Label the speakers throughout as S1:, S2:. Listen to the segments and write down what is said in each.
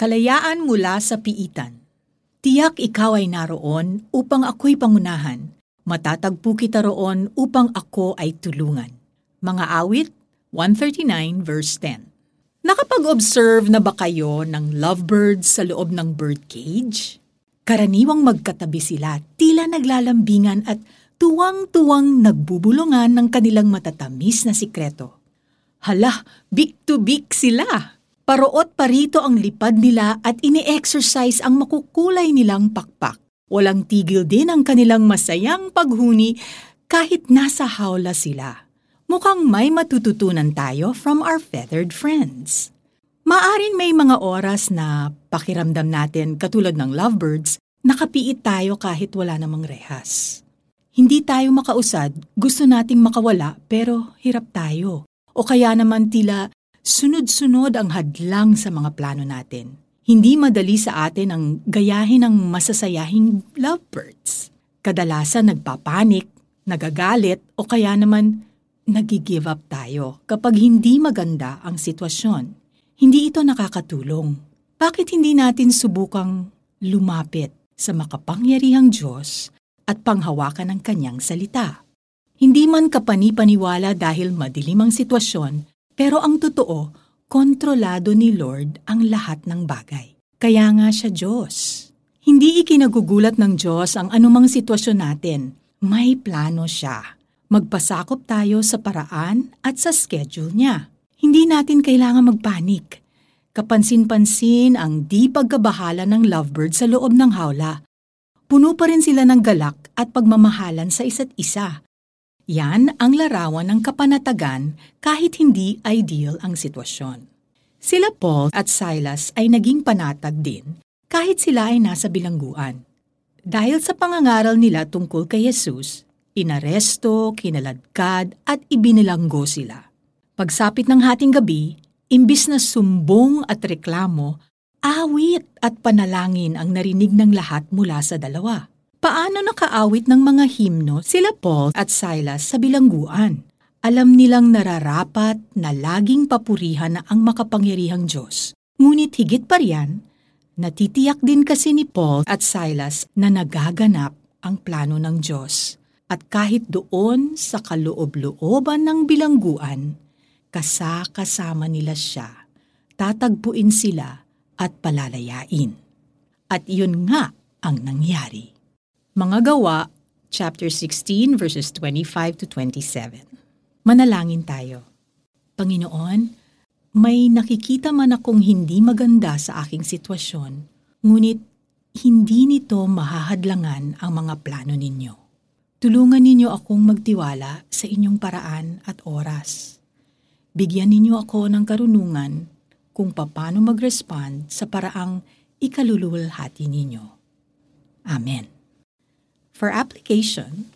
S1: Kalayaan mula sa piitan. Tiyak ikaw ay naroon upang ako'y pangunahan. Matatagpo kita roon upang ako ay tulungan. Mga awit 139 verse 10. Nakapag-observe na ba kayo ng lovebirds sa loob ng birdcage? Karaniwang magkatabi sila, tila naglalambingan at tuwang-tuwang nagbubulungan ng kanilang matatamis na sikreto. Hala, big to big sila! Paroot parito ang lipad nila at ini-exercise ang makukulay nilang pakpak. Walang tigil din ang kanilang masayang paghuni kahit nasa hawla sila. Mukhang may matututunan tayo from our feathered friends. Maaring may mga oras na pakiramdam natin katulad ng lovebirds, nakapiit tayo kahit wala namang rehas. Hindi tayo makausad, gusto nating makawala pero hirap tayo. O kaya naman tila Sunod-sunod ang hadlang sa mga plano natin. Hindi madali sa atin ang gayahin ng masasayahing lovebirds. Kadalasan nagpapanik, nagagalit o kaya naman nagigive up tayo kapag hindi maganda ang sitwasyon. Hindi ito nakakatulong. Bakit hindi natin subukang lumapit sa makapangyarihang Diyos at panghawakan ng kanyang salita? Hindi man kapani-paniwala dahil madilim ang sitwasyon, pero ang totoo, kontrolado ni Lord ang lahat ng bagay. Kaya nga siya Diyos. Hindi ikinagugulat ng Diyos ang anumang sitwasyon natin. May plano siya. Magpasakop tayo sa paraan at sa schedule niya. Hindi natin kailangan magpanik. Kapansin-pansin ang di pagkabahala ng lovebird sa loob ng hawla. Puno pa rin sila ng galak at pagmamahalan sa isa't isa. Yan ang larawan ng kapanatagan kahit hindi ideal ang sitwasyon. Sila Paul at Silas ay naging panatag din kahit sila ay nasa bilangguan. Dahil sa pangangaral nila tungkol kay Jesus, inaresto, kinaladkad at ibinilanggo sila. Pagsapit ng hating gabi, imbis na sumbong at reklamo, awit at panalangin ang narinig ng lahat mula sa dalawa. Paano nakaawit ng mga himno sila Paul at Silas sa bilangguan? Alam nilang nararapat na laging papurihan na ang makapangyarihang Diyos. Ngunit higit pa riyan, natitiyak din kasi ni Paul at Silas na nagaganap ang plano ng Diyos. At kahit doon sa kaloob-looban ng bilangguan, kasakasama nila siya, tatagpuin sila at palalayain. At yun nga ang nangyari. Mga Gawa, chapter 16 verses 25 to 27. Manalangin tayo. Panginoon, may nakikita man akong hindi maganda sa aking sitwasyon, ngunit hindi nito mahahadlangan ang mga plano ninyo. Tulungan ninyo akong magtiwala sa inyong paraan at oras. Bigyan ninyo ako ng karunungan kung paano mag-respond sa paraang ikaluluwalhati ninyo. Amen. For application,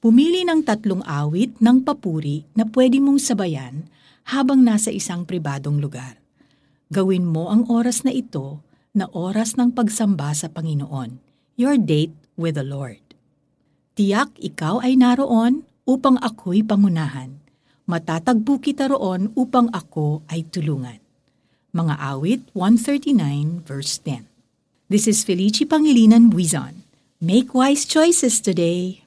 S1: pumili ng tatlong awit ng papuri na pwede mong sabayan habang nasa isang pribadong lugar. Gawin mo ang oras na ito na oras ng pagsamba sa Panginoon, your date with the Lord. Tiyak ikaw ay naroon upang ako'y pangunahan. Matatagpo kita roon upang ako ay tulungan. Mga awit 139 verse 10. This is Felici Pangilinan Buizon. Make wise choices today.